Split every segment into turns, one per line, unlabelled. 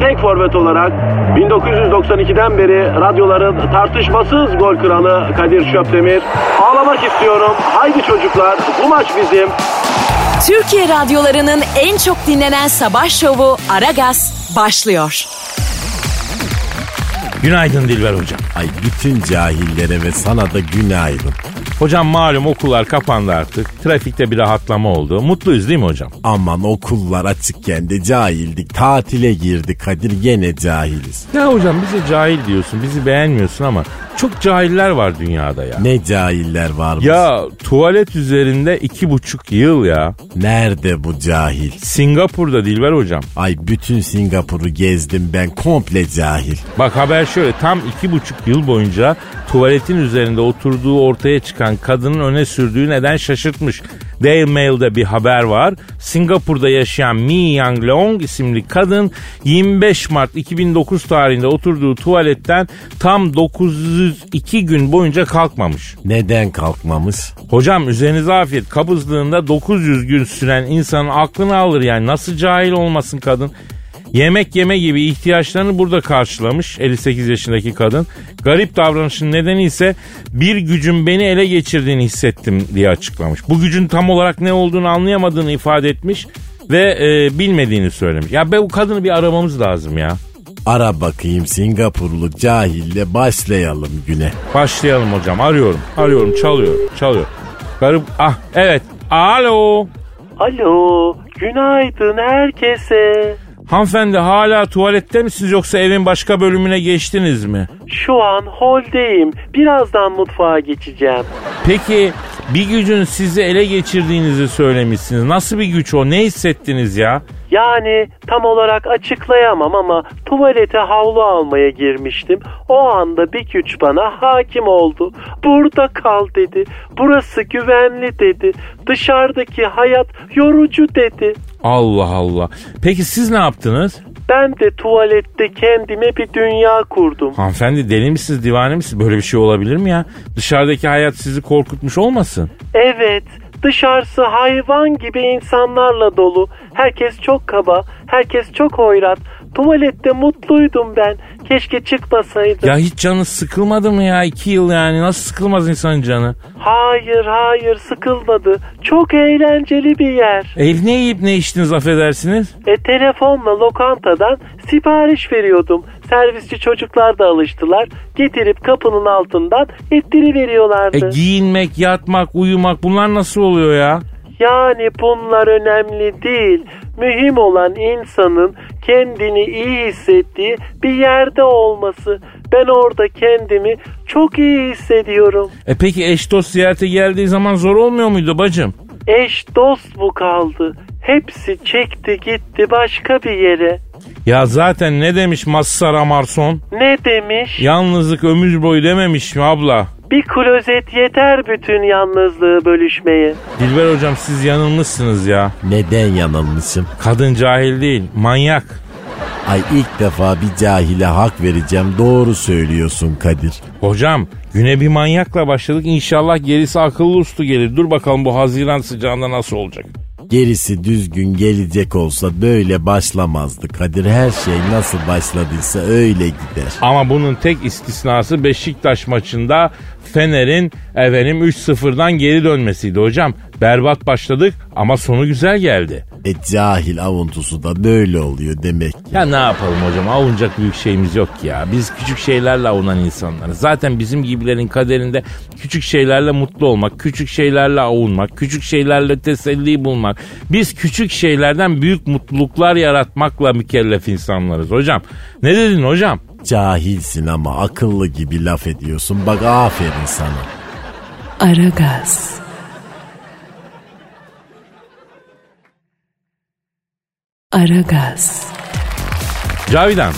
tek forvet olarak 1992'den beri radyoların tartışmasız gol kralı Kadir Şöpdemir. Ağlamak istiyorum. Haydi çocuklar bu maç bizim.
Türkiye radyolarının en çok dinlenen sabah şovu Aragaz başlıyor.
Günaydın Dilber hocam.
Ay bütün cahillere ve sana da günaydın.
Hocam malum okullar kapandı artık. Trafikte bir rahatlama oldu. Mutluyuz değil mi hocam?
Aman okullar açıkken de cahildik. Tatile girdi Kadir gene cahiliz.
Ya hocam bize cahil diyorsun, bizi beğenmiyorsun ama çok cahiller var dünyada ya.
Ne cahiller var
Ya tuvalet üzerinde iki buçuk yıl ya.
Nerede bu cahil?
Singapur'da Dilber hocam.
Ay bütün Singapur'u gezdim ben komple cahil.
Bak haber şöyle tam iki buçuk yıl boyunca tuvaletin üzerinde oturduğu ortaya çıkan kadının öne sürdüğü neden şaşırtmış. Daily Mail'de bir haber var. Singapur'da yaşayan Mi Yang Leong isimli kadın 25 Mart 2009 tarihinde oturduğu tuvaletten tam 902 gün boyunca kalkmamış.
Neden kalkmamış?
Hocam üzerinize afiyet kabızlığında 900 gün süren insanın aklını alır yani nasıl cahil olmasın kadın. Yemek yeme gibi ihtiyaçlarını burada karşılamış 58 yaşındaki kadın. Garip davranışın nedeni ise bir gücün beni ele geçirdiğini hissettim diye açıklamış. Bu gücün tam olarak ne olduğunu anlayamadığını ifade etmiş ve e, bilmediğini söylemiş. Ya be bu kadını bir aramamız lazım ya.
Ara bakayım Singapurlu cahille başlayalım güne.
Başlayalım hocam arıyorum arıyorum çalıyor çalıyor. Garip ah evet alo.
Alo, günaydın herkese.
Hanımefendi hala tuvalette misiniz yoksa evin başka bölümüne geçtiniz mi?
Şu an holdeyim. Birazdan mutfağa geçeceğim.
Peki bir gücün sizi ele geçirdiğinizi söylemişsiniz. Nasıl bir güç o? Ne hissettiniz ya?
Yani tam olarak açıklayamam ama tuvalete havlu almaya girmiştim. O anda bir güç bana hakim oldu. Burada kal dedi. Burası güvenli dedi. Dışarıdaki hayat yorucu dedi.
Allah Allah. Peki siz ne yaptınız?
Ben de tuvalette kendime bir dünya kurdum.
Hanımefendi deli misiniz, divane misiniz? Böyle bir şey olabilir mi ya? Dışarıdaki hayat sizi korkutmuş olmasın?
Evet, dışarısı hayvan gibi insanlarla dolu. Herkes çok kaba, herkes çok hoyrat. Tuvalette mutluydum ben. Keşke çıkmasaydım.
Ya hiç canı sıkılmadı mı ya? iki yıl yani. Nasıl sıkılmaz insanın canı?
Hayır hayır sıkılmadı. Çok eğlenceli bir yer.
E ne yiyip ne içtiniz affedersiniz?
E telefonla lokantadan sipariş veriyordum. Servisçi çocuklar da alıştılar. Getirip kapının altından ettiri
E
veriyorlardı.
giyinmek, yatmak, uyumak bunlar nasıl oluyor ya?
Yani bunlar önemli değil. Mühim olan insanın kendini iyi hissettiği bir yerde olması. Ben orada kendimi çok iyi hissediyorum.
E peki eş dost ziyarete geldiği zaman zor olmuyor muydu bacım?
Eş dost mu kaldı? Hepsi çekti gitti başka bir yere.
Ya zaten ne demiş Mazhar Amarson?
Ne demiş?
Yalnızlık ömür boyu dememiş mi abla?
Bir klozet yeter bütün yalnızlığı bölüşmeye.
Dilber hocam siz yanılmışsınız ya.
Neden yanılmışım?
Kadın cahil değil, manyak.
Ay ilk defa bir cahile hak vereceğim. Doğru söylüyorsun Kadir.
Hocam güne bir manyakla başladık. İnşallah gerisi akıllı uslu gelir. Dur bakalım bu Haziran sıcağında nasıl olacak?
Gerisi düzgün gelecek olsa böyle başlamazdı. Kadir her şey nasıl başladıysa öyle gider.
Ama bunun tek istisnası Beşiktaş maçında Fener'in efendim 3-0'dan geri dönmesiydi hocam. Berbat başladık ama sonu güzel geldi.
E cahil avuntusu da böyle oluyor demek. ki.
Ya ne yapalım hocam avunacak büyük şeyimiz yok ya. Biz küçük şeylerle avunan insanlarız. Zaten bizim gibilerin kaderinde küçük şeylerle mutlu olmak, küçük şeylerle avunmak, küçük şeylerle teselli bulmak. Biz küçük şeylerden büyük mutluluklar yaratmakla mükellef insanlarız hocam. Ne dedin hocam?
Cahilsin ama akıllı gibi laf ediyorsun. Bak aferin sana.
Aragaz. Aragaz.
Cavidan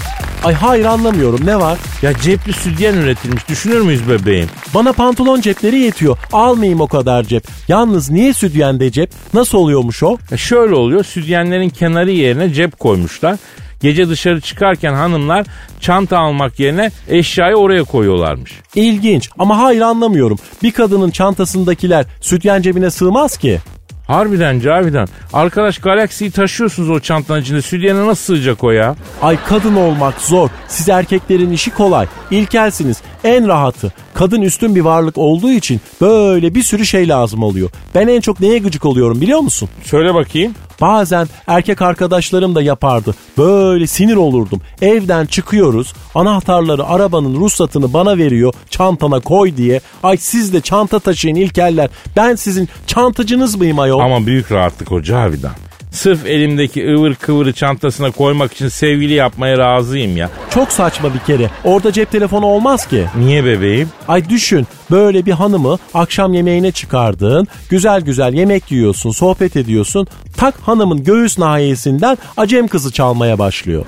Ay hayır anlamıyorum ne var?
ya cepli sütyen üretilmiş düşünür müyüz bebeğim?
Bana pantolon cepleri yetiyor. Almayayım o kadar cep. Yalnız niye sütyende cep? Nasıl oluyormuş o?
Ya şöyle oluyor sütyenlerin kenarı yerine cep koymuşlar. Gece dışarı çıkarken hanımlar çanta almak yerine eşyayı oraya koyuyorlarmış.
İlginç ama hayır anlamıyorum. Bir kadının çantasındakiler sütyen cebine sığmaz ki.
Harbiden Cavidan. Arkadaş Galaxy'yi taşıyorsunuz o çantanın içinde. Sütyene nasıl sığacak o ya?
Ay kadın olmak zor. Siz erkeklerin işi kolay. İlkelsiniz. En rahatı. Kadın üstün bir varlık olduğu için böyle bir sürü şey lazım oluyor. Ben en çok neye gıcık oluyorum biliyor musun?
Söyle bakayım.
Bazen erkek arkadaşlarım da yapardı. Böyle sinir olurdum. Evden çıkıyoruz. Anahtarları arabanın ruhsatını bana veriyor. Çantana koy diye. Ay siz de çanta taşıyın ilkeller. Ben sizin çantacınız mıyım ayol?
Ama büyük rahatlık o Cavidan. Sırf elimdeki ıvır kıvırı çantasına koymak için sevgili yapmaya razıyım ya.
Çok saçma bir kere. Orada cep telefonu olmaz ki.
Niye bebeğim?
Ay düşün böyle bir hanımı akşam yemeğine çıkardın. Güzel güzel yemek yiyorsun, sohbet ediyorsun. Tak hanımın göğüs nahiyesinden acem kızı çalmaya başlıyor.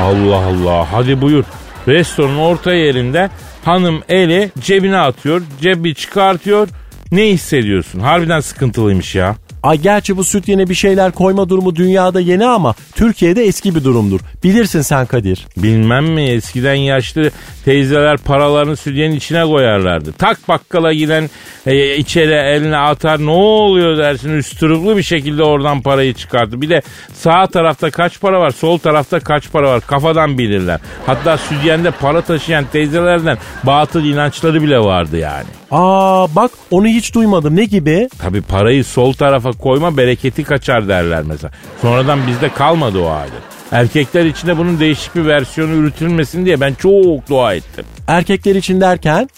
Allah Allah hadi buyur. Restoranın orta yerinde hanım eli cebine atıyor. Cebi çıkartıyor. Ne hissediyorsun? Harbiden sıkıntılıymış ya.
Ay gerçi bu süt yene bir şeyler koyma durumu dünyada yeni ama Türkiye'de eski bir durumdur. Bilirsin sen Kadir.
Bilmem mi eskiden yaşlı teyzeler paralarını sütyenin içine koyarlardı. Tak bakkala giden e, içeri eline atar ne oluyor dersin üstürüklü bir şekilde oradan parayı çıkartır. Bir de sağ tarafta kaç para var sol tarafta kaç para var kafadan bilirler. Hatta sütyende para taşıyan teyzelerden batıl inançları bile vardı yani.
Aa bak onu hiç duymadım ne gibi?
Tabi parayı sol tarafa koyma bereketi kaçar derler mesela. Sonradan bizde kalmadı o adet. Erkekler için de bunun değişik bir versiyonu üretilmesin diye ben çok dua ettim.
Erkekler için derken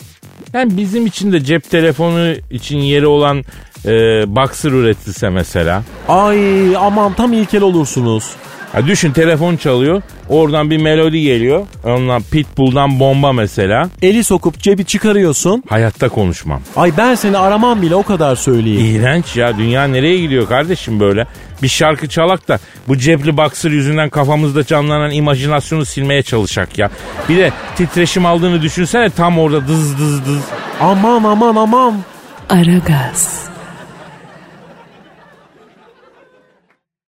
Yani bizim için de cep telefonu için yeri olan e, boxer üretilse mesela.
ay aman tam ilkel olursunuz.
Ha düşün telefon çalıyor. Oradan bir melodi geliyor. Ondan Pitbull'dan bomba mesela.
Eli sokup cebi çıkarıyorsun.
Hayatta konuşmam.
Ay ben seni aramam bile o kadar söyleyeyim.
İğrenç ya. Dünya nereye gidiyor kardeşim böyle? Bir şarkı çalak da bu cepli boxer yüzünden kafamızda canlanan imajinasyonu silmeye çalışak ya. Bir de titreşim aldığını düşünsene tam orada dız dız dız.
Aman aman aman.
Aragaz.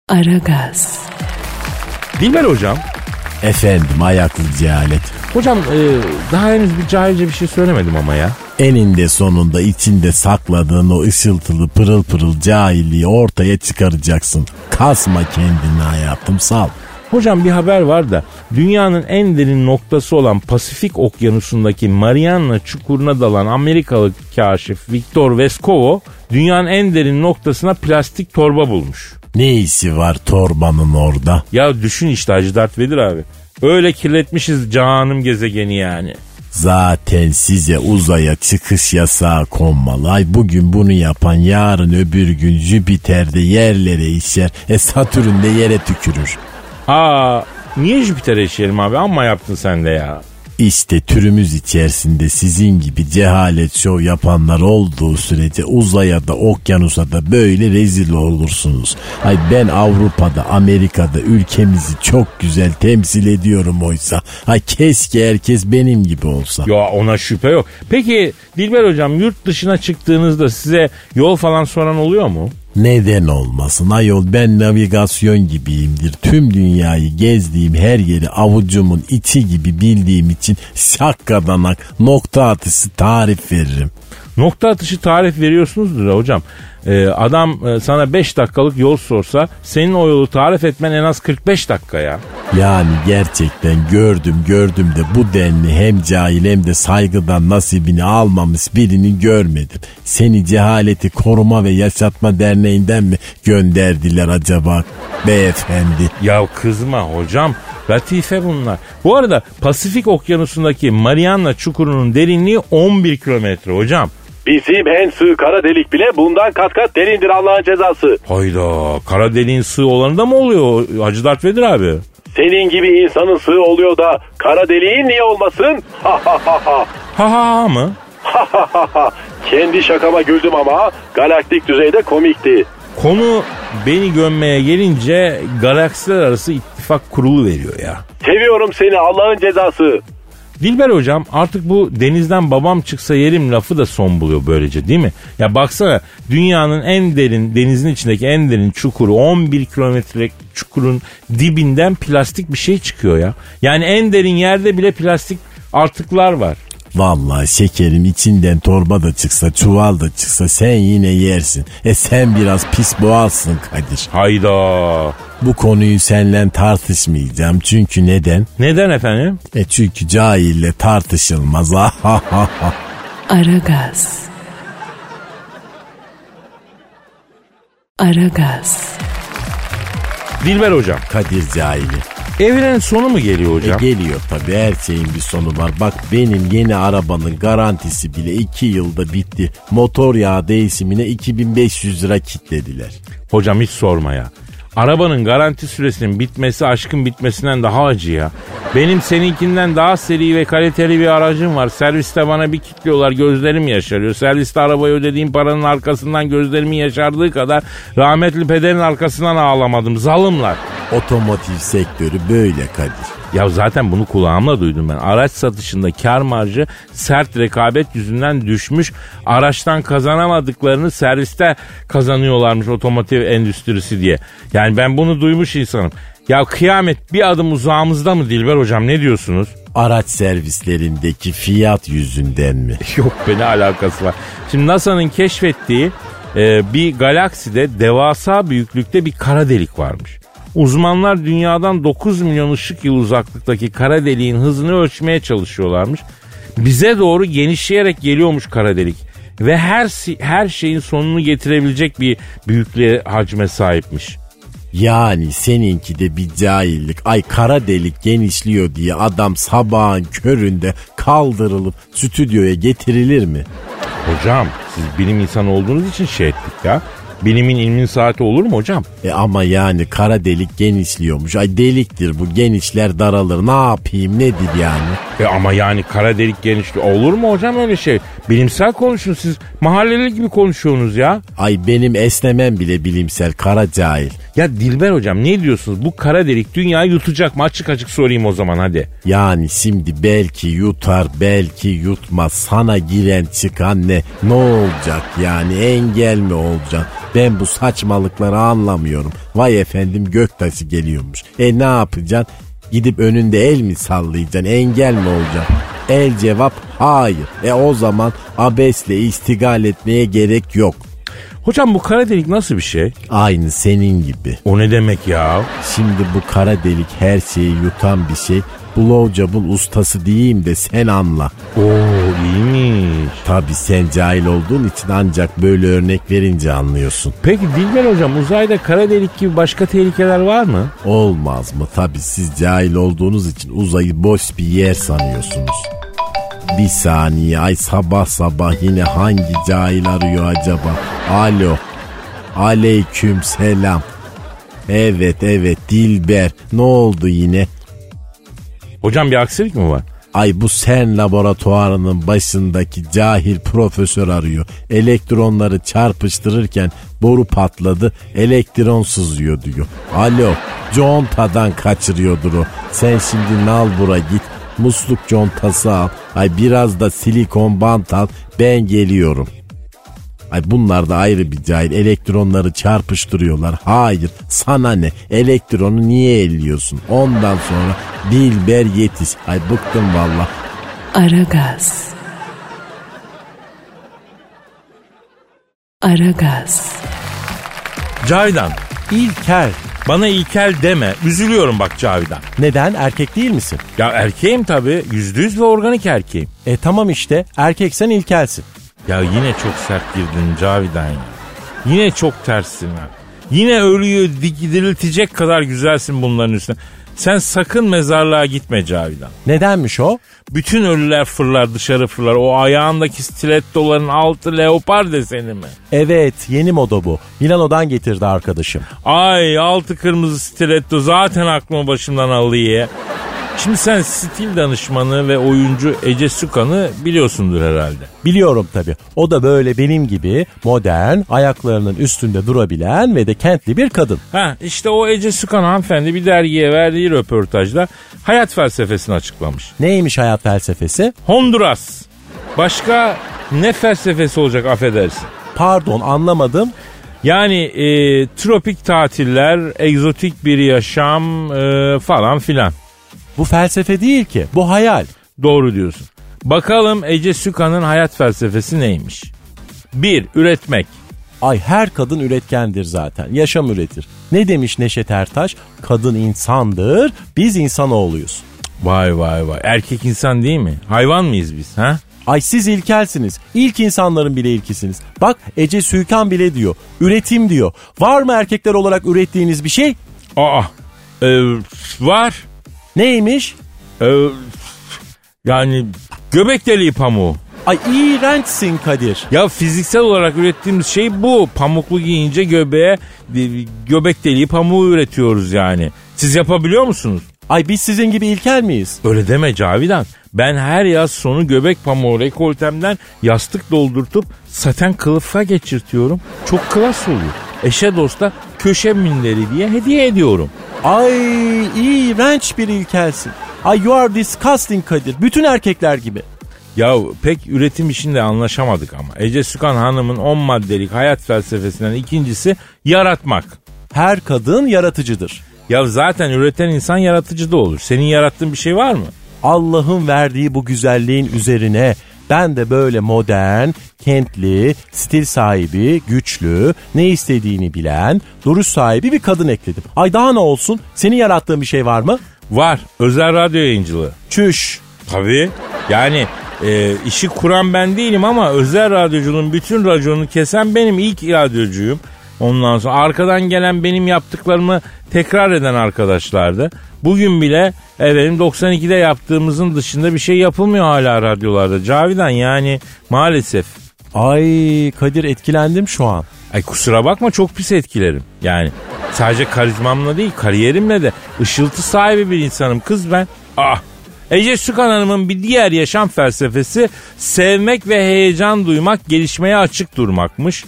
Aragaz.
Dilber hocam.
Efendim ayaklı cehalet.
Hocam e, daha henüz bir cahilce bir şey söylemedim ama ya.
Eninde sonunda içinde sakladığın o ışıltılı pırıl pırıl cahilliği ortaya çıkaracaksın. Kasma kendini hayatım sal.
Hocam bir haber var da dünyanın en derin noktası olan Pasifik okyanusundaki Mariana çukuruna dalan Amerikalı kaşif Victor Vescovo dünyanın en derin noktasına plastik torba bulmuş.
Ne işi var torbanın orada?
Ya düşün işte Hacı Dert Vedir abi. Öyle kirletmişiz canım gezegeni yani.
Zaten size uzaya çıkış yasağı konmalı. Ay bugün bunu yapan yarın öbür gün Jüpiter'de yerlere işer. E Satürn de yere tükürür.
Aa niye Jüpiter'e işeyelim abi amma yaptın sen de ya.
İşte türümüz içerisinde sizin gibi cehalet şov yapanlar olduğu sürece uzaya da okyanusa da böyle rezil olursunuz. Ay ben Avrupa'da Amerika'da ülkemizi çok güzel temsil ediyorum oysa. Ay keşke herkes benim gibi olsa.
Ya ona şüphe yok. Peki Dilber hocam yurt dışına çıktığınızda size yol falan soran oluyor mu?
Neden olmasın ayol ben navigasyon gibiyimdir. Tüm dünyayı gezdiğim her yeri avucumun içi gibi bildiğim için şakkadanak nokta atışı tarif veririm.
Nokta atışı tarif veriyorsunuzdur hocam. Ee, adam e, sana 5 dakikalık yol sorsa senin o yolu tarif etmen en az 45 dakika ya.
Yani gerçekten gördüm gördüm de bu denli hem cahil hem de saygıdan nasibini almamış birini görmedim. Seni cehaleti koruma ve yaşatma derneğinden mi gönderdiler acaba beyefendi?
Ya kızma hocam. Latife bunlar. Bu arada Pasifik okyanusundaki Mariana çukurunun derinliği 11 kilometre hocam.
Bizim en sığ kara delik bile bundan kat kat derindir Allah'ın cezası.
Hayda kara deliğin sığ olanı da mı oluyor Hacı Dert Vedir abi?
Senin gibi insanın sığ oluyor da kara deliğin niye olmasın? Ha ha ha ha.
Ha ha mı?
Ha ha ha ha. Kendi şakama güldüm ama galaktik düzeyde komikti.
Konu beni gömmeye gelince galaksiler arası ittifak kurulu veriyor ya.
Seviyorum seni Allah'ın cezası.
Dilber hocam artık bu denizden babam çıksa yerim lafı da son buluyor böylece değil mi? Ya baksana dünyanın en derin denizin içindeki en derin çukuru 11 kilometrelik çukurun dibinden plastik bir şey çıkıyor ya. Yani en derin yerde bile plastik artıklar var.
Vallahi şekerim içinden torba da çıksa çuval da çıksa sen yine yersin. E sen biraz pis boğazsın Kadir.
Hayda.
Bu konuyu seninle tartışmayacağım. Çünkü neden?
Neden efendim?
E çünkü cahille tartışılmaz.
Aragaz. Aragaz.
Dilber hocam.
Kadir cahili.
Evrenin sonu mu geliyor
E
hocam?
geliyor tabii her şeyin bir sonu var. Bak benim yeni arabanın garantisi bile 2 yılda bitti. Motor yağı değişimine 2500 lira kitlediler.
Hocam hiç sorma ya. Arabanın garanti süresinin bitmesi aşkın bitmesinden daha acı ya. Benim seninkinden daha seri ve kaliteli bir aracım var. Serviste bana bir kilitliyorlar gözlerim yaşarıyor. Serviste arabayı ödediğim paranın arkasından gözlerimin yaşardığı kadar rahmetli pederin arkasından ağlamadım. Zalımlar.
Otomotiv sektörü böyle Kadir.
Ya zaten bunu kulağımla duydum ben. Araç satışında kar marjı sert rekabet yüzünden düşmüş. Araçtan kazanamadıklarını serviste kazanıyorlarmış otomotiv endüstrisi diye. Yani ben bunu duymuş insanım. Ya kıyamet bir adım uzağımızda mı Dilber hocam ne diyorsunuz?
Araç servislerindeki fiyat yüzünden mi?
Yok be ne alakası var. Şimdi NASA'nın keşfettiği e, bir galakside devasa büyüklükte bir kara delik varmış. Uzmanlar dünyadan 9 milyon ışık yılı uzaklıktaki kara deliğin hızını ölçmeye çalışıyorlarmış. Bize doğru genişleyerek geliyormuş kara delik ve her her şeyin sonunu getirebilecek bir büyüklüğe hacme sahipmiş.
Yani seninki de bir cahillik. Ay kara delik genişliyor diye adam sabahın köründe kaldırılıp stüdyoya getirilir mi?
Hocam siz bilim insanı olduğunuz için şey ettik ya. Bilimin ilmin saati olur mu hocam?
E ama yani kara delik genişliyormuş. Ay deliktir bu genişler daralır. Ne yapayım nedir yani?
E ama yani kara delik genişliği olur mu hocam öyle şey? Bilimsel konuşun siz mahalleli gibi konuşuyorsunuz ya.
Ay benim esnemem bile bilimsel kara cahil.
Ya Dilber hocam ne diyorsunuz? Bu kara delik dünyayı yutacak mı? Açık açık sorayım o zaman hadi.
Yani şimdi belki yutar belki yutmaz. Sana giren çıkan ne? Ne olacak yani engel mi olacak? Ben bu saçmalıkları anlamıyorum. Vay efendim göktaşı geliyormuş. E ne yapacaksın? Gidip önünde el mi sallayacaksın? Engel mi olacaksın? El cevap hayır. E o zaman abesle istigal etmeye gerek yok.
Hocam bu kara delik nasıl bir şey?
Aynı senin gibi.
O ne demek ya?
Şimdi bu kara delik her şeyi yutan bir şey. Blowjob'un ustası diyeyim de sen anla.
Oo iyiymiş.
Tabi sen cahil olduğun için ancak böyle örnek verince anlıyorsun.
Peki Dilber hocam uzayda kara delik gibi başka tehlikeler var mı?
Olmaz mı? Tabi siz cahil olduğunuz için uzayı boş bir yer sanıyorsunuz. Bir saniye ay sabah sabah yine hangi cahil arıyor acaba? Alo. Aleyküm selam. Evet evet Dilber ne oldu yine?
Hocam bir aksilik mi var?
Ay bu CERN laboratuvarının başındaki cahil profesör arıyor. Elektronları çarpıştırırken boru patladı, elektron sızıyor diyor. Alo, contadan kaçırıyordur o. Sen şimdi nalbura git, musluk contası al. Ay biraz da silikon bant al, ben geliyorum. Ay bunlar da ayrı bir cahil. Elektronları çarpıştırıyorlar. Hayır sana ne? Elektronu niye elliyorsun? Ondan sonra Dilber yetiş. Ay bıktım valla.
Aragaz. Aragaz.
Cavidan. İlkel. Bana ilkel deme. Üzülüyorum bak Cavidan.
Neden? Erkek değil misin?
Ya erkeğim tabii. Yüzde yüz ve organik erkeğim.
E tamam işte erkeksen ilkelsin.
Ya yine çok sert girdin Cavidan ya. Yine çok terssin ha. Yine ölüyü diriltecek kadar güzelsin bunların üstüne. Sen sakın mezarlığa gitme Cavidan.
Nedenmiş o?
Bütün ölüler fırlar dışarı fırlar. O ayağındaki stilettoların altı leopar deseni mi?
Evet yeni moda bu. Milano'dan getirdi arkadaşım.
Ay altı kırmızı stiletto zaten aklımı başımdan alıyor. Şimdi sen stil danışmanı ve oyuncu Ece Sukan'ı biliyorsundur herhalde.
Biliyorum tabii. O da böyle benim gibi modern, ayaklarının üstünde durabilen ve de kentli bir kadın.
Ha işte o Ece Sukan hanımefendi bir dergiye verdiği röportajda hayat felsefesini açıklamış.
Neymiş hayat felsefesi?
Honduras. Başka ne felsefesi olacak affedersin?
Pardon anlamadım.
Yani e, tropik tatiller, egzotik bir yaşam e, falan filan.
Bu felsefe değil ki. Bu hayal.
Doğru diyorsun. Bakalım Ece Sükan'ın hayat felsefesi neymiş? 1. Üretmek.
Ay her kadın üretkendir zaten. Yaşam üretir. Ne demiş Neşet Ertaş? Kadın insandır, biz insanoğluyuz.
Vay vay vay. Erkek insan değil mi? Hayvan mıyız biz ha?
Ay siz ilkelsiniz. İlk insanların bile ilkisiniz. Bak Ece Sükan bile diyor. Üretim diyor. Var mı erkekler olarak ürettiğiniz bir şey?
Aa. e, var.
Neymiş?
E, yani göbek deliği pamuğu.
Ay iğrençsin Kadir.
Ya fiziksel olarak ürettiğimiz şey bu. Pamuklu giyince göbeğe e, göbek deliği pamuğu üretiyoruz yani. Siz yapabiliyor musunuz?
Ay biz sizin gibi ilkel miyiz?
Öyle deme Cavidan. Ben her yaz sonu göbek pamuğu rekoltemden yastık doldurtup saten kılıfa geçirtiyorum. Çok klas oluyor. Eşe dosta köşe minleri diye hediye ediyorum.
Ay iğrenç bir ilkelsin. Ay you are disgusting Kadir. Bütün erkekler gibi.
Ya pek üretim işinde anlaşamadık ama. Ece Sükan Hanım'ın 10 maddelik hayat felsefesinden ikincisi yaratmak.
Her kadın yaratıcıdır.
Ya zaten üreten insan yaratıcı da olur. Senin yarattığın bir şey var mı?
Allah'ın verdiği bu güzelliğin üzerine ben de böyle modern, kentli, stil sahibi, güçlü, ne istediğini bilen, duruş sahibi bir kadın ekledim. Ay daha ne olsun? Senin yarattığın bir şey var mı?
Var. Özel radyo yayıncılığı.
Çüş.
Tabii. Yani e, işi kuran ben değilim ama özel radyocunun bütün raconunu kesen benim ilk radyocuyum. Ondan sonra arkadan gelen benim yaptıklarımı tekrar eden arkadaşlardı. Bugün bile efendim 92'de yaptığımızın dışında bir şey yapılmıyor hala radyolarda. Cavidan yani maalesef.
Ay Kadir etkilendim şu an.
Ay kusura bakma çok pis etkilerim. Yani sadece karizmamla değil kariyerimle de ışıltı sahibi bir insanım kız ben. Ah Ece Sükan Hanım'ın bir diğer yaşam felsefesi sevmek ve heyecan duymak, gelişmeye açık durmakmış.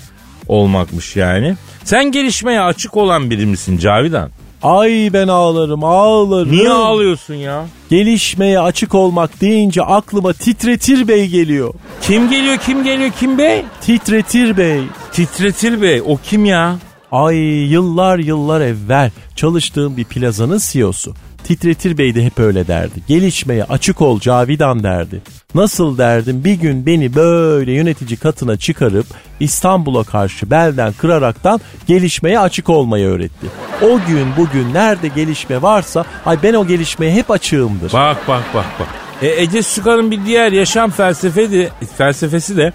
Olmakmış yani. Sen gelişmeye açık olan biri misin Cavidan?
Ay ben ağlarım ağlarım.
Niye ağlıyorsun ya?
Gelişmeye açık olmak deyince aklıma titretir bey geliyor.
Kim geliyor kim geliyor kim bey?
Titretir bey.
Titretir bey o kim ya?
Ay yıllar yıllar evvel çalıştığım bir plazanın CEO'su. Titretir Bey de hep öyle derdi. Gelişmeye açık ol Cavidan derdi. Nasıl derdim bir gün beni böyle yönetici katına çıkarıp İstanbul'a karşı belden kıraraktan gelişmeye açık olmayı öğretti. O gün bugün nerede gelişme varsa ay ben o gelişmeye hep açığımdır.
Bak bak bak bak. E, Ece Sükan'ın bir diğer yaşam felsefesi, felsefesi de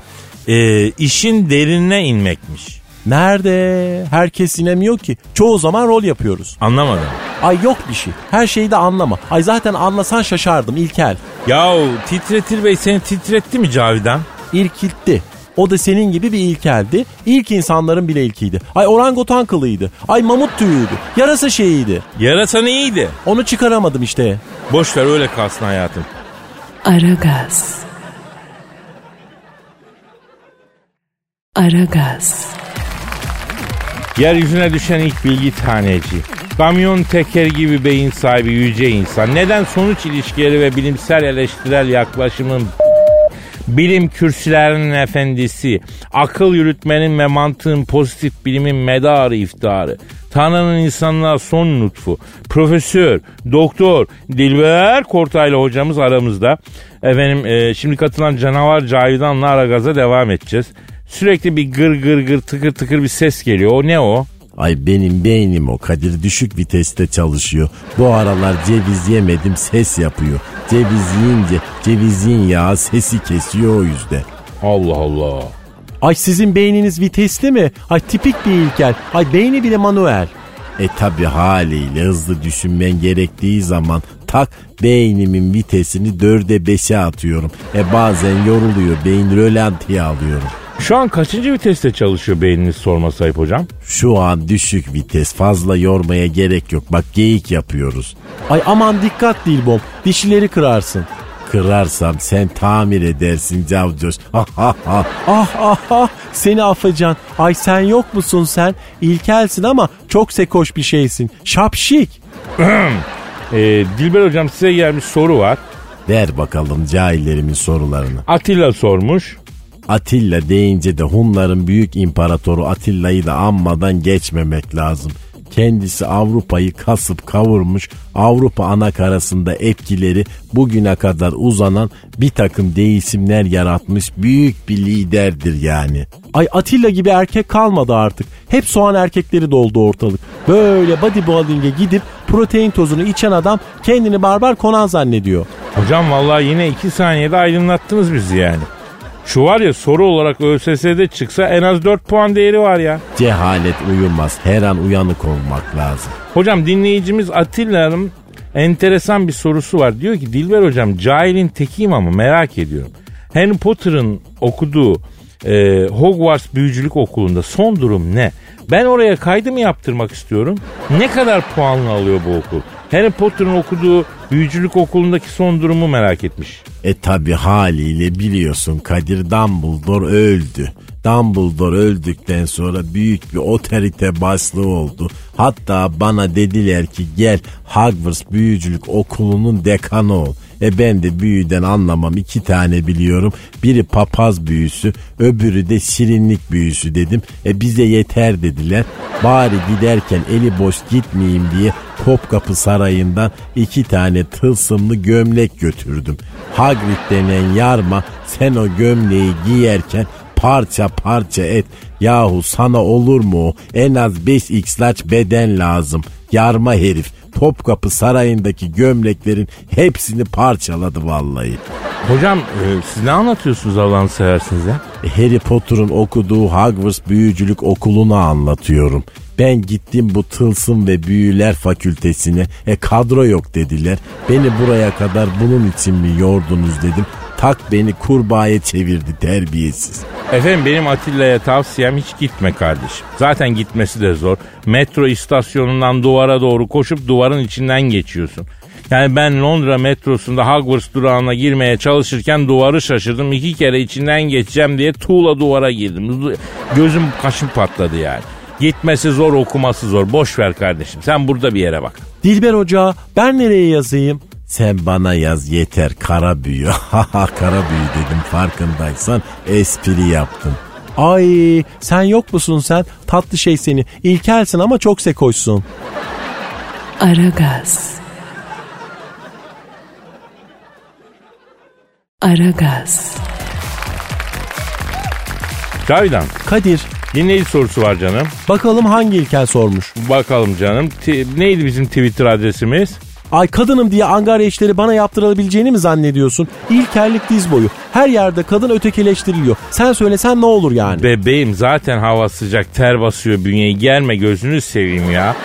e, işin derinine inmekmiş.
Nerede? Herkes inemiyor ki. Çoğu zaman rol yapıyoruz.
Anlamadım.
Ay yok bir şey. Her şeyi de anlama. Ay zaten anlasan şaşardım İlkel.
Yahu Titretir Bey seni titretti mi Cavidan?
İrkiltti. O da senin gibi bir ilkeldi. İlk insanların bile ilkiydi. Ay orangutan kılıydı. Ay mamut tüyüydü. Yarasa şeyiydi.
Yarasan iyiydi.
Onu çıkaramadım işte.
Boş ver öyle kalsın hayatım.
Aragaz. Aragaz.
Yeryüzüne düşen ilk bilgi taneci. Kamyon teker gibi beyin sahibi yüce insan. Neden sonuç ilişkileri ve bilimsel eleştirel yaklaşımın bilim kürsülerinin efendisi, akıl yürütmenin ve mantığın pozitif bilimin medarı iftiharı, Tanrı'nın insanlığa son lütfu, profesör, doktor, Dilber Kortaylı hocamız aramızda. Efendim e, şimdi katılan canavar Cavidan'la Aragaz'a devam edeceğiz. Sürekli bir gır gır gır tıkır tıkır bir ses geliyor. O ne o?
Ay benim beynim o Kadir düşük viteste çalışıyor. Bu aralar ceviz yemedim ses yapıyor. Ceviz yiyince cevizin yağı sesi kesiyor o yüzden.
Allah Allah.
Ay sizin beyniniz vitesli mi? Ay tipik bir ilkel. Ay beyni bile manuel.
E tabi haliyle hızlı düşünmen gerektiği zaman tak beynimin vitesini dörde beşe atıyorum. E bazen yoruluyor beyin rölantiye alıyorum.
Şu an kaçıncı viteste çalışıyor beyniniz sorma sayıp hocam?
Şu an düşük vites fazla yormaya gerek yok. Bak geyik yapıyoruz.
Ay aman dikkat Dilbom dişleri kırarsın.
Kırarsam sen tamir edersin Cavcoş. Ha ha ha.
Ah ah ah seni afacan. Ay sen yok musun sen? İlkelsin ama çok sekoş bir şeysin. Şapşik.
Ee, Dilber hocam size gelmiş soru var.
Ver bakalım cahillerimin sorularını.
Atilla sormuş.
Atilla deyince de Hunların büyük imparatoru Atilla'yı da anmadan geçmemek lazım. Kendisi Avrupa'yı kasıp kavurmuş, Avrupa anakarasında etkileri bugüne kadar uzanan bir takım değişimler yaratmış büyük bir liderdir yani.
Ay Atilla gibi erkek kalmadı artık. Hep soğan erkekleri doldu ortalık. Böyle bodybuilding'e gidip protein tozunu içen adam kendini barbar konan zannediyor.
Hocam vallahi yine iki saniyede aydınlattınız bizi yani. Şu var ya soru olarak ÖSS'de çıksa en az 4 puan değeri var ya.
Cehalet uyumaz, her an uyanık olmak lazım.
Hocam dinleyicimiz Atilla'nın enteresan bir sorusu var. Diyor ki Dilber hocam cahilin tekiyim ama merak ediyorum. Harry Potter'ın okuduğu e, Hogwarts Büyücülük Okulu'nda son durum ne? Ben oraya kaydı mı yaptırmak istiyorum? Ne kadar puanlı alıyor bu okul? Harry Potter'ın okuduğu büyücülük okulundaki son durumu merak etmiş.
E tabi haliyle biliyorsun Kadir Dumbledore öldü. Dumbledore öldükten sonra büyük bir otorite başlığı oldu. Hatta bana dediler ki gel Hogwarts Büyücülük Okulu'nun dekanı ol. E ben de büyüden anlamam iki tane biliyorum. Biri papaz büyüsü öbürü de şirinlik büyüsü dedim. E bize yeter dediler. Bari giderken eli boş gitmeyeyim diye Topkapı Sarayı'ndan iki tane tılsımlı gömlek götürdüm. Hagrid denen yarma sen o gömleği giyerken parça parça et. Yahu sana olur mu? En az 5x large beden lazım. Yarma herif. Topkapı Sarayı'ndaki gömleklerin hepsini parçaladı vallahi.
Hocam e, siz ne anlatıyorsunuz Allah'ını seversiniz ya?
E, Harry Potter'ın okuduğu Hogwarts Büyücülük Okulu'nu anlatıyorum. Ben gittim bu tılsım ve büyüler fakültesine. E kadro yok dediler. Beni buraya kadar bunun için mi yordunuz dedim. Tak beni kurbağaya çevirdi terbiyesiz.
Efendim benim Atilla'ya tavsiyem hiç gitme kardeşim. Zaten gitmesi de zor. Metro istasyonundan duvara doğru koşup duvarın içinden geçiyorsun. Yani ben Londra metrosunda Hogwarts durağına girmeye çalışırken duvarı şaşırdım. İki kere içinden geçeceğim diye tuğla duvara girdim. Gözüm kaşım patladı yani. Gitmesi zor okuması zor. Boş ver kardeşim sen burada bir yere bak.
Dilber Hoca ben nereye yazayım?
Sen bana yaz yeter kara büyü. Haha kara büyü dedim farkındaysan espri yaptım.
Ay sen yok musun sen? Tatlı şey seni. İlkelsin ama çok sekoşsun.
Aragaz. Aragaz.
Cavidan
Kadir
dinleyici sorusu var canım.
bakalım hangi ilkel sormuş?
Bakalım canım. Ti- neydi bizim Twitter adresimiz?
Ay kadınım diye angarya işleri bana yaptırabileceğini mi zannediyorsun? İlkellik diz boyu. Her yerde kadın ötekileştiriliyor. Sen söylesen ne olur yani?
Bebeğim zaten hava sıcak ter basıyor bünyeyi. Gelme gözünü seveyim ya.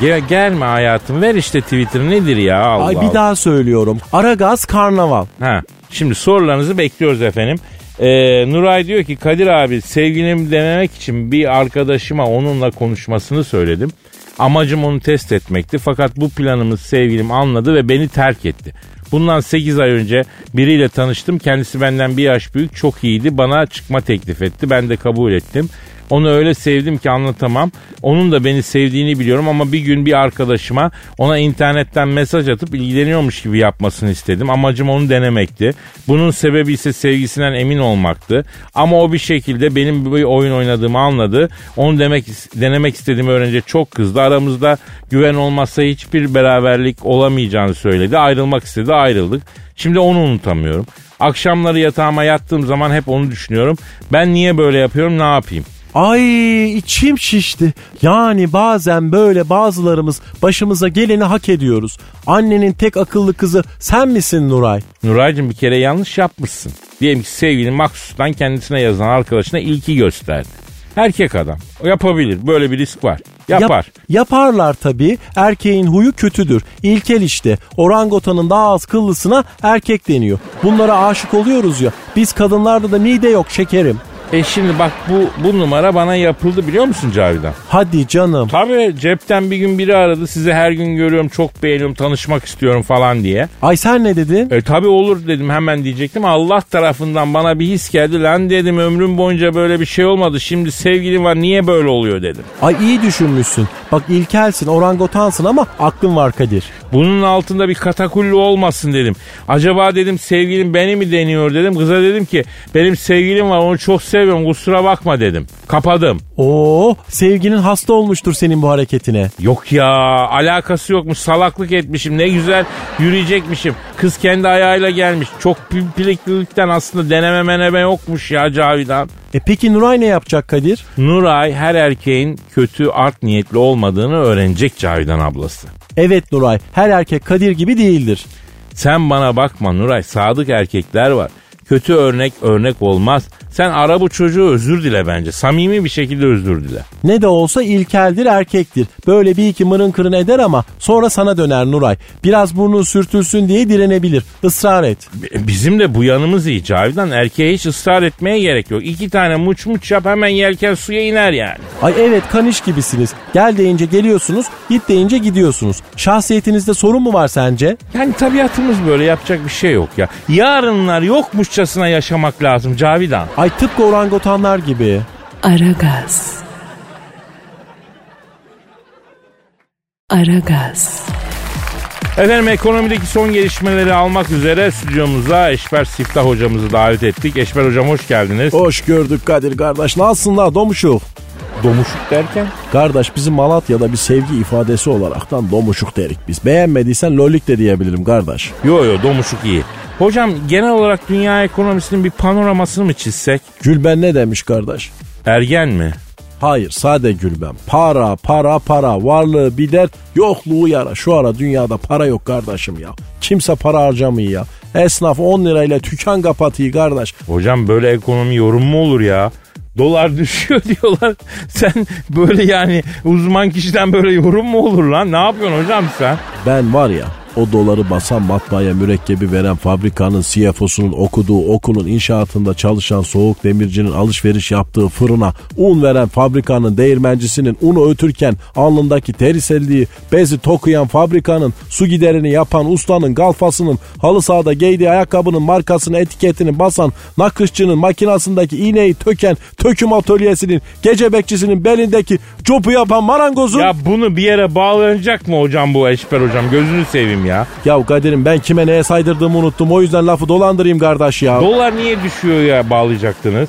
Gel, gelme hayatım ver işte Twitter nedir ya Allah
Ay bir daha söylüyorum. Aragaz karnaval.
Ha, şimdi sorularınızı bekliyoruz efendim. Ee, Nuray diyor ki Kadir abi sevgilimi denemek için bir arkadaşıma onunla konuşmasını söyledim. Amacım onu test etmekti fakat bu planımız sevgilim anladı ve beni terk etti. Bundan 8 ay önce biriyle tanıştım. Kendisi benden bir yaş büyük çok iyiydi. Bana çıkma teklif etti. Ben de kabul ettim. Onu öyle sevdim ki anlatamam. Onun da beni sevdiğini biliyorum ama bir gün bir arkadaşıma ona internetten mesaj atıp ilgileniyormuş gibi yapmasını istedim. Amacım onu denemekti. Bunun sebebi ise sevgisinden emin olmaktı. Ama o bir şekilde benim bir oyun oynadığımı anladı. Onu demek denemek istediğimi öğrenince çok kızdı. Aramızda güven olmazsa hiçbir beraberlik olamayacağını söyledi. Ayrılmak istedi ayrıldık. Şimdi onu unutamıyorum. Akşamları yatağıma yattığım zaman hep onu düşünüyorum. Ben niye böyle yapıyorum ne yapayım?
Ay içim şişti. Yani bazen böyle bazılarımız başımıza geleni hak ediyoruz. Annenin tek akıllı kızı sen misin Nuray?
Nuray'cığım bir kere yanlış yapmışsın. Diyelim ki sevgilin maksustan kendisine yazan arkadaşına ilki gösterdi. Erkek adam. O yapabilir. Böyle bir risk var. Yapar.
Yap- yaparlar tabii. Erkeğin huyu kötüdür. İlkel işte. Orangotanın daha az kıllısına erkek deniyor. Bunlara aşık oluyoruz ya. Biz kadınlarda da mide yok şekerim.
E şimdi bak bu bu numara bana yapıldı biliyor musun Cavidan?
Hadi canım.
Tabii cepten bir gün biri aradı sizi her gün görüyorum çok beğeniyorum tanışmak istiyorum falan diye.
Ay sen ne dedin?
E tabii olur dedim hemen diyecektim. Allah tarafından bana bir his geldi. Lan dedim ömrüm boyunca böyle bir şey olmadı. Şimdi sevgilim var niye böyle oluyor dedim.
Ay iyi düşünmüşsün. Bak ilkelsin, orangotansın ama aklın var Kadir.
Bunun altında bir katakullu olmasın dedim. Acaba dedim sevgilim beni mi deniyor dedim. Kıza dedim ki benim sevgilim var onu çok seviyorum kusura bakma dedim. Kapadım.
Oo, sevginin hasta olmuştur senin bu hareketine.
Yok ya alakası yokmuş salaklık etmişim ne güzel yürüyecekmişim. Kız kendi ayağıyla gelmiş. Çok pimpiriklilikten aslında deneme meneme yokmuş ya Cavidan.
E peki Nuray ne yapacak Kadir?
Nuray her erkeğin kötü art niyetli olmadığını öğrenecek Cavidan ablası.
Evet Nuray, her erkek Kadir gibi değildir.
Sen bana bakma Nuray sadık erkekler var. Kötü örnek örnek olmaz. Sen ara bu çocuğu özür dile bence. Samimi bir şekilde özür dile.
Ne de olsa ilkeldir erkektir. Böyle bir iki mırın kırın eder ama sonra sana döner Nuray. Biraz burnu sürtülsün diye direnebilir. Israr et.
Bizim de bu yanımız iyi Cavidan. Erkeğe hiç ısrar etmeye gerek yok. İki tane muç muç yap hemen yelken suya iner yani.
Ay evet kaniş gibisiniz. Gel deyince geliyorsunuz, git deyince gidiyorsunuz. Şahsiyetinizde sorun mu var sence?
Yani tabiatımız böyle yapacak bir şey yok ya. Yarınlar yokmuşçasına yaşamak lazım Cavidan.
Ay tıpkı orangutanlar gibi.
Aragaz. Aragaz.
Efendim ekonomideki son gelişmeleri almak üzere stüdyomuza Eşber Siftah hocamızı davet ettik. Eşber hocam hoş geldiniz.
Hoş gördük Kadir kardeş. Nasılsın la domuşuk?
Domuşuk derken?
Kardeş bizim Malatya'da bir sevgi ifadesi olaraktan domuşuk derik biz. Beğenmediysen lolik de diyebilirim kardeş.
Yo yo domuşuk iyi. Hocam genel olarak dünya ekonomisinin bir panoramasını mı çizsek?
Gülben ne demiş kardeş?
Ergen mi?
Hayır sade Gülben. Para para para varlığı bir dert yokluğu yara. Şu ara dünyada para yok kardeşim ya. Kimse para harcamıyor ya. Esnaf 10 lirayla tüken kapatıyor kardeş.
Hocam böyle ekonomi yorum mu olur ya? Dolar düşüyor diyorlar. Sen böyle yani uzman kişiden böyle yorum mu olur lan? Ne yapıyorsun hocam sen?
Ben var ya o doları basan matbaaya mürekkebi veren fabrikanın CFO'sunun okuduğu okulun inşaatında çalışan soğuk demircinin alışveriş yaptığı fırına un veren fabrikanın değirmencisinin unu ötürken alnındaki teri selliği bezi tokuyan fabrikanın su giderini yapan ustanın galfasının halı sahada giydiği ayakkabının markasını etiketini basan nakışçının makinasındaki iğneyi töken töküm atölyesinin gece bekçisinin belindeki copu yapan marangozun
Ya bunu bir yere bağlanacak mı hocam bu Eşber hocam? Gözünü seveyim ya.
Ya Kadir'im ben kime neye saydırdığımı unuttum. O yüzden lafı dolandırayım kardeş ya.
Dolar niye düşüyor ya bağlayacaktınız?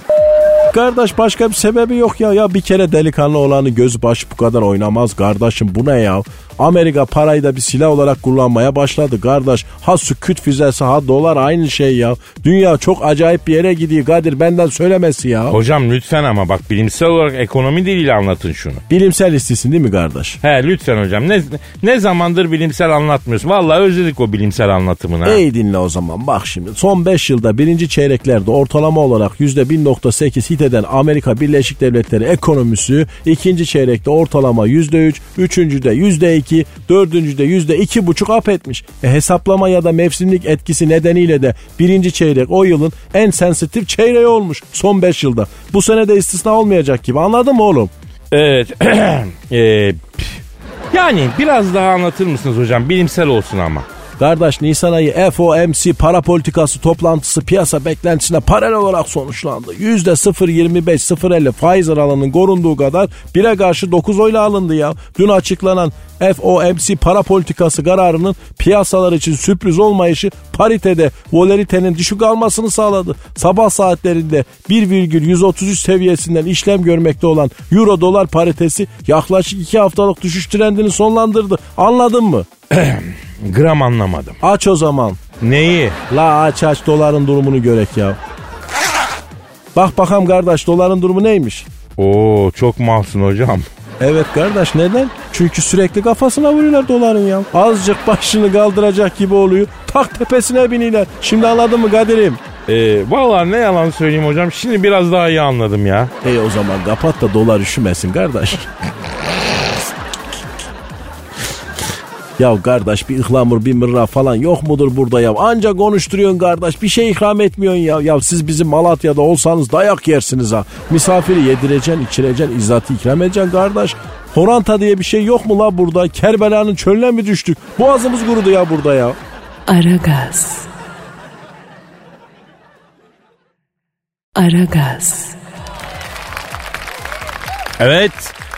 kardeş başka bir sebebi yok ya. Ya bir kere delikanlı olanı göz baş bu kadar oynamaz kardeşim. Bu ne ya? Amerika parayı da bir silah olarak kullanmaya başladı kardeş. Ha süküt füzesi ha dolar aynı şey ya. Dünya çok acayip bir yere gidiyor Kadir benden söylemesi ya.
Hocam lütfen ama bak bilimsel olarak ekonomi diliyle anlatın şunu.
Bilimsel istisin değil mi kardeş?
He lütfen hocam. Ne, ne zamandır bilimsel anlatmıyorsun? Vallahi özledik o bilimsel anlatımını. ha.
İyi dinle o zaman bak şimdi. Son 5 yılda birinci çeyreklerde ortalama olarak %1.8 hit eden Amerika Birleşik Devletleri ekonomisi ikinci çeyrekte ortalama %3, üçüncüde %2, dördüncüde %2,5 ap etmiş. E, hesaplama ya da mevsimlik etkisi nedeniyle de birinci çeyrek o yılın en sensitif çeyreği olmuş son 5 yılda. Bu sene de istisna olmayacak gibi anladın mı oğlum?
Evet. Ee, yani biraz daha anlatır mısınız hocam? Bilimsel olsun ama.
Kardeş Nisan ayı FOMC para politikası toplantısı piyasa beklentisine paralel olarak sonuçlandı. %0.25-0.50 faiz aralığının korunduğu kadar bire karşı 9 oyla alındı ya. Dün açıklanan FOMC para politikası kararının piyasalar için sürpriz olmayışı paritede volaritenin düşük almasını sağladı. Sabah saatlerinde 1,133 seviyesinden işlem görmekte olan euro dolar paritesi yaklaşık 2 haftalık düşüş trendini sonlandırdı. Anladın mı?
Gram anlamadım.
Aç o zaman.
Neyi?
La aç aç doların durumunu görek ya. Bak bakalım kardeş doların durumu neymiş?
Oo çok mahzun hocam.
Evet kardeş neden? Çünkü sürekli kafasına vuruyorlar doların ya. Azıcık başını kaldıracak gibi oluyor. Tak tepesine biniyorlar. Şimdi anladın mı Kadir'im?
Ee, vallahi ne yalan söyleyeyim hocam. Şimdi biraz daha iyi anladım ya.
E o zaman kapat da dolar üşümesin kardeş.
Ya kardeş bir ıhlamur bir mırra falan yok mudur burada ya? Anca konuşturuyorsun kardeş bir şey ikram etmiyorsun ya. Ya siz bizim Malatya'da olsanız dayak yersiniz ha. Misafiri yedireceksin içireceksin izzatı ikram edeceksin kardeş. Horanta diye bir şey yok mu la burada? Kerbela'nın çölüne mi düştük? Boğazımız kurudu ya burada ya.
Aragaz. Aragaz.
Evet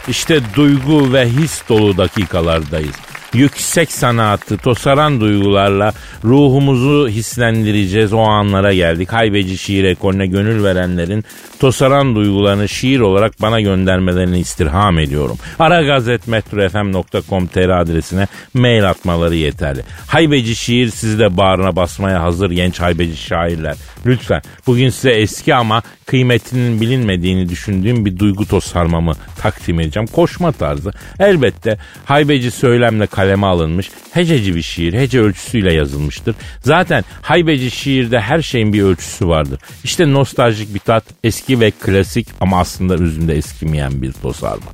işte duygu ve his dolu dakikalardayız. Yüksek sanatı, tosaran duygularla ruhumuzu hislendireceğiz o anlara geldik. Haybeci şiir ekolüne gönül verenlerin tosaran duygularını şiir olarak bana göndermelerini istirham ediyorum. aragazetmetrofm.com.tr adresine mail atmaları yeterli. Haybeci şiir sizi de bağrına basmaya hazır genç haybeci şairler. Lütfen bugün size eski ama kıymetinin bilinmediğini düşündüğüm bir duygu tosarmamı takdim edeceğim. Koşma tarzı. Elbette haybeci söylemle kaleme alınmış hececi bir şiir. Hece ölçüsüyle yazılmıştır. Zaten haybeci şiirde her şeyin bir ölçüsü vardır. İşte nostaljik bir tat, eski ve klasik ama aslında üzümde eskimeyen bir tosarma.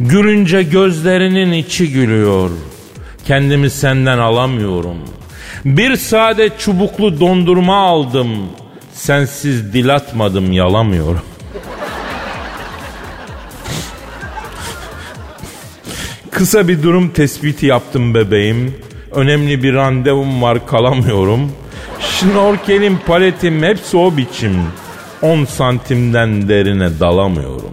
Gülünce gözlerinin içi gülüyor. Kendimi senden alamıyorum. Bir sade çubuklu dondurma aldım. Sensiz dil atmadım yalamıyorum. Kısa bir durum tespiti yaptım bebeğim. Önemli bir randevum var kalamıyorum. Şnorkelim paletim hepsi o biçim. 10 santimden derine dalamıyorum.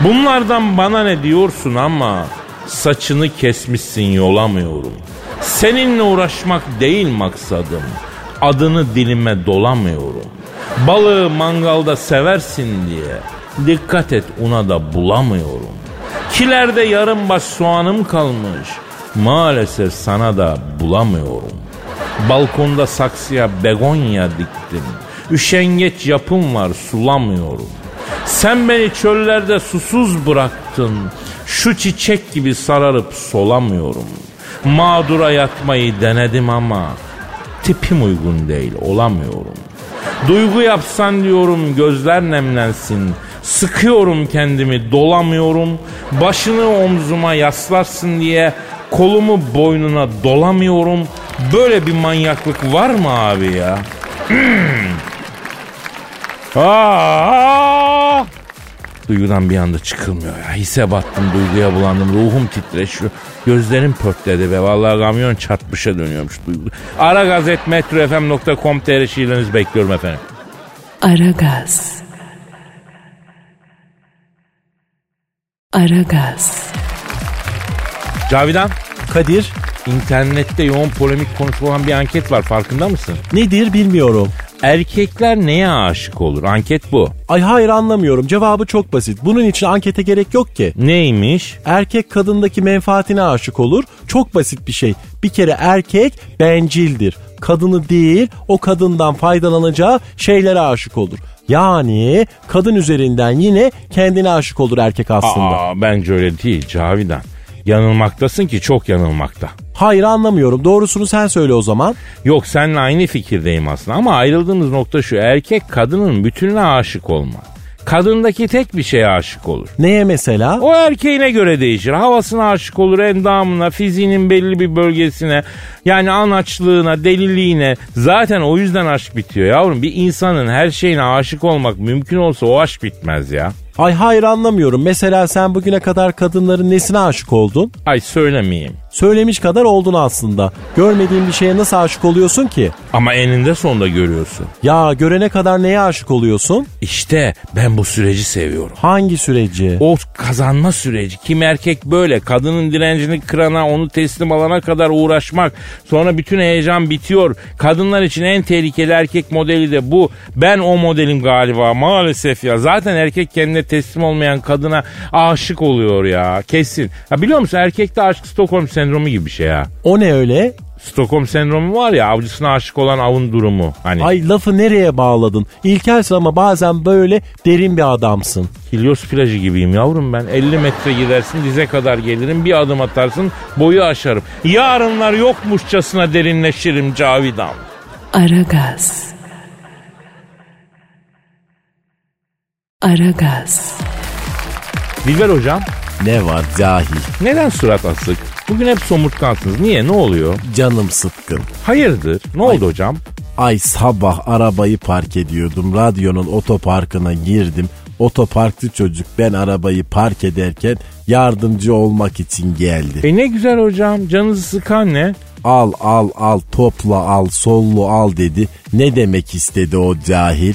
Bunlardan bana ne diyorsun ama saçını kesmişsin yolamıyorum. Seninle uğraşmak değil maksadım. Adını dilime dolamıyorum. Balığı mangalda seversin diye dikkat et una da bulamıyorum. Kilerde yarım baş soğanım kalmış. Maalesef sana da bulamıyorum. Balkonda saksıya begonya diktim. Üşengeç yapım var sulamıyorum. Sen beni çöllerde susuz bıraktın. Şu çiçek gibi sararıp solamıyorum. Mağdura yatmayı denedim ama tipim uygun değil olamıyorum. Duygu yapsan diyorum gözler nemlensin. Sıkıyorum kendimi dolamıyorum. Başını omzuma yaslarsın diye kolumu boynuna dolamıyorum. Böyle bir manyaklık var mı abi ya? Aa! Duygudan bir anda çıkılmıyor ya. Hisse battım, duyguya bulandım, ruhum titreşiyor. Gözlerim pörtledi ve vallahi kamyon çarpmışa dönüyormuş duygu. Aragazetmetrofm.com.tr şiirlerinizi bekliyorum efendim.
Aragaz. Aragaz.
Cavidan,
Kadir
internette yoğun polemik konusu olan bir anket var farkında mısın?
nedir bilmiyorum.
Erkekler neye aşık olur? Anket bu.
Ay hayır anlamıyorum. Cevabı çok basit. Bunun için ankete gerek yok ki.
Neymiş?
Erkek kadındaki menfaatine aşık olur. Çok basit bir şey. Bir kere erkek bencildir. Kadını değil o kadından faydalanacağı şeylere aşık olur. Yani kadın üzerinden yine kendine aşık olur erkek aslında.
Aa, bence öyle değil Cavidan. Yanılmaktasın ki çok yanılmakta.
Hayır anlamıyorum. Doğrusunu sen söyle o zaman.
Yok seninle aynı fikirdeyim aslında ama ayrıldığımız nokta şu. Erkek kadının bütününe aşık olmaz. Kadındaki tek bir şeye aşık olur.
Neye mesela?
O erkeğine göre değişir. Havasına aşık olur, endamına, fiziğinin belli bir bölgesine, yani anaçlığına, deliliğine. Zaten o yüzden aşk bitiyor yavrum. Bir insanın her şeyine aşık olmak mümkün olsa o aşk bitmez ya.
Ay hayır anlamıyorum. Mesela sen bugüne kadar kadınların nesine aşık oldun?
Ay söylemeyeyim.
Söylemiş kadar oldun aslında. Görmediğin bir şeye nasıl aşık oluyorsun ki?
Ama eninde sonunda görüyorsun.
Ya görene kadar neye aşık oluyorsun?
İşte ben bu süreci seviyorum.
Hangi süreci?
O kazanma süreci. Kim erkek böyle. Kadının direncini kırana, onu teslim alana kadar uğraşmak. Sonra bütün heyecan bitiyor. Kadınlar için en tehlikeli erkek modeli de bu. Ben o modelim galiba maalesef ya. Zaten erkek kendine teslim olmayan kadına aşık oluyor ya. Kesin. Ya biliyor musun erkekte aşk Stockholm sendromu gibi bir şey ha.
O ne öyle?
Stockholm sendromu var ya avcısına aşık olan avın durumu. Hani
Ay lafı nereye bağladın? İlkelsin ama bazen böyle derin bir adamsın.
Helios plajı gibiyim yavrum ben. 50 metre gidersin dize kadar gelirim. Bir adım atarsın boyu aşarım. Yarınlar yokmuşçasına derinleşirim Cavidan.
Aragaz. Aragaz.
Dilber hocam
Ne var cahil?
neden surat asık? Bugün hep somurtkansınız. Niye? Ne oluyor?
Canım sıkkın.
Hayırdır? Ne oldu hocam?
Ay sabah arabayı park ediyordum. Radyonun otoparkına girdim. Otoparkçı çocuk ben arabayı park ederken yardımcı olmak için geldi.
E ne güzel hocam. Canınızı sıkan ne?
Al al al topla al sollu al dedi. Ne demek istedi o cahil?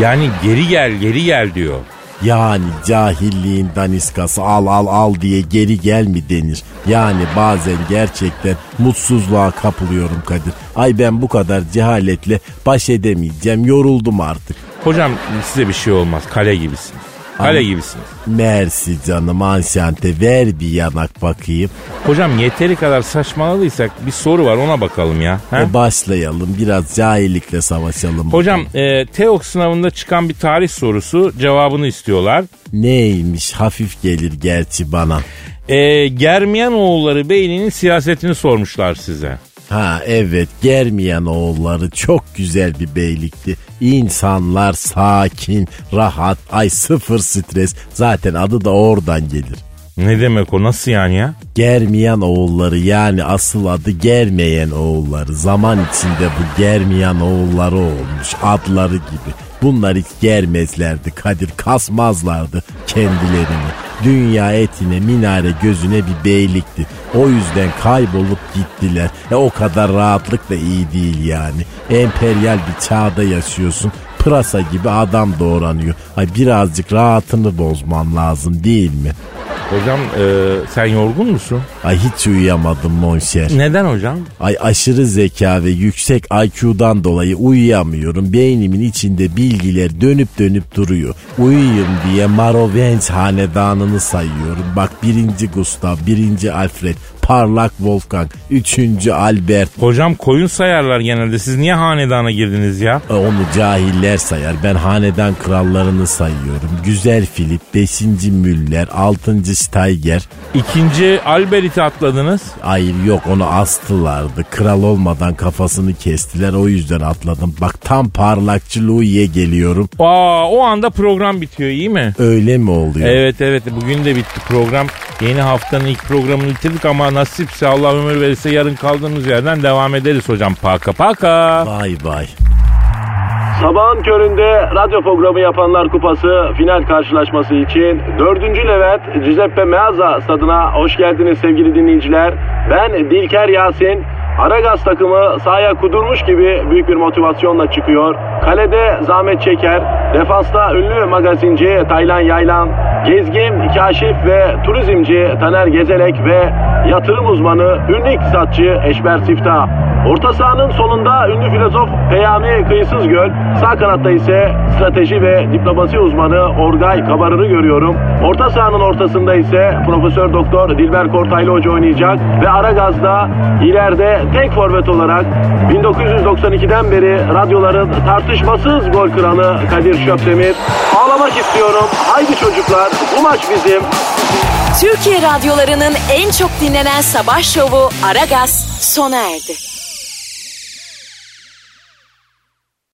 Yani geri gel geri gel diyor.
Yani cahilliğin daniskası al al al diye geri gel mi denir? Yani bazen gerçekten mutsuzluğa kapılıyorum Kadir. Ay ben bu kadar cehaletle baş edemeyeceğim yoruldum artık.
Hocam size bir şey olmaz. Kale gibisiniz. Kale gibisiniz.
Mersi canım anşante ver bir yanak bakayım.
Hocam yeteri kadar saçmaladıysak bir soru var ona bakalım ya. Ha?
E başlayalım biraz cahillikle savaşalım.
Hocam e, TEOK sınavında çıkan bir tarih sorusu cevabını istiyorlar.
Neymiş hafif gelir gerçi bana.
E, Germiyanoğulları beyninin siyasetini sormuşlar size.
Ha evet Germiyan oğulları çok güzel bir beylikti. İnsanlar sakin, rahat, ay sıfır stres. Zaten adı da oradan gelir.
Ne demek o nasıl yani ya?
Germiyan oğulları yani asıl adı Germeyen oğulları. Zaman içinde bu Germiyan oğulları olmuş adları gibi. Bunlar hiç germezlerdi Kadir kasmazlardı kendilerini. Dünya etine minare gözüne bir beylikti. O yüzden kaybolup gittiler. E o kadar rahatlık da iyi değil yani. Emperyal bir çağda yaşıyorsun. Pırasa gibi adam doğranıyor. Ay birazcık rahatını bozman lazım değil mi?
Hocam e, sen yorgun musun?
Ay hiç uyuyamadım monşer.
Neden hocam?
Ay aşırı zeka ve yüksek IQ'dan dolayı uyuyamıyorum. Beynimin içinde bilgiler dönüp dönüp duruyor. Uyuyayım diye Marovens hanedanını sayıyorum. Bak birinci Gustav, birinci Alfred, parlak Wolfgang, üçüncü Albert.
Hocam koyun sayarlar genelde. Siz niye hanedana girdiniz ya?
E, Onu cahiller sayar. Ben hanedan krallarını sayıyorum. Güzel Filip, beşinci Müller, altıncı Steiger.
İkinci Albert'i atladınız.
Hayır yok onu astılardı. Kral olmadan kafasını kestiler o yüzden atladım. Bak tam parlakçı Louis'e geliyorum.
Aa, o anda program bitiyor iyi mi?
Öyle mi oluyor?
Evet evet bugün de bitti program. Yeni haftanın ilk programını bitirdik ama nasipse Allah ömür verirse yarın kaldığımız yerden devam ederiz hocam. Paka paka.
Vay vay.
Sabahın köründe radyo programı yapanlar kupası final karşılaşması için 4. Levent Giuseppe Meazza stadına hoş geldiniz sevgili dinleyiciler. Ben Dilker Yasin. Aragaz takımı sahaya kudurmuş gibi büyük bir motivasyonla çıkıyor. Kalede zahmet çeker. Defansta ünlü magazinci Taylan Yaylan. Gezgin, kaşif ve turizmci Taner Gezelek ve yatırım uzmanı ünlü iktisatçı Eşber Siftah. Orta sahanın solunda ünlü filozof Peyami Kıyısız Göl. Sağ kanatta ise strateji ve diplomasi uzmanı Orgay Kabarır'ı görüyorum. Orta sahanın ortasında ise Profesör Doktor Dilber Kortaylı Hoca oynayacak ve Aragaz'da ileride tek forvet olarak 1992'den beri radyoların tartışmasız gol kralı Kadir Şöpdemir. Ağlamak istiyorum. Haydi çocuklar bu maç bizim.
Türkiye radyolarının en çok dinlenen sabah şovu Aragaz sona erdi.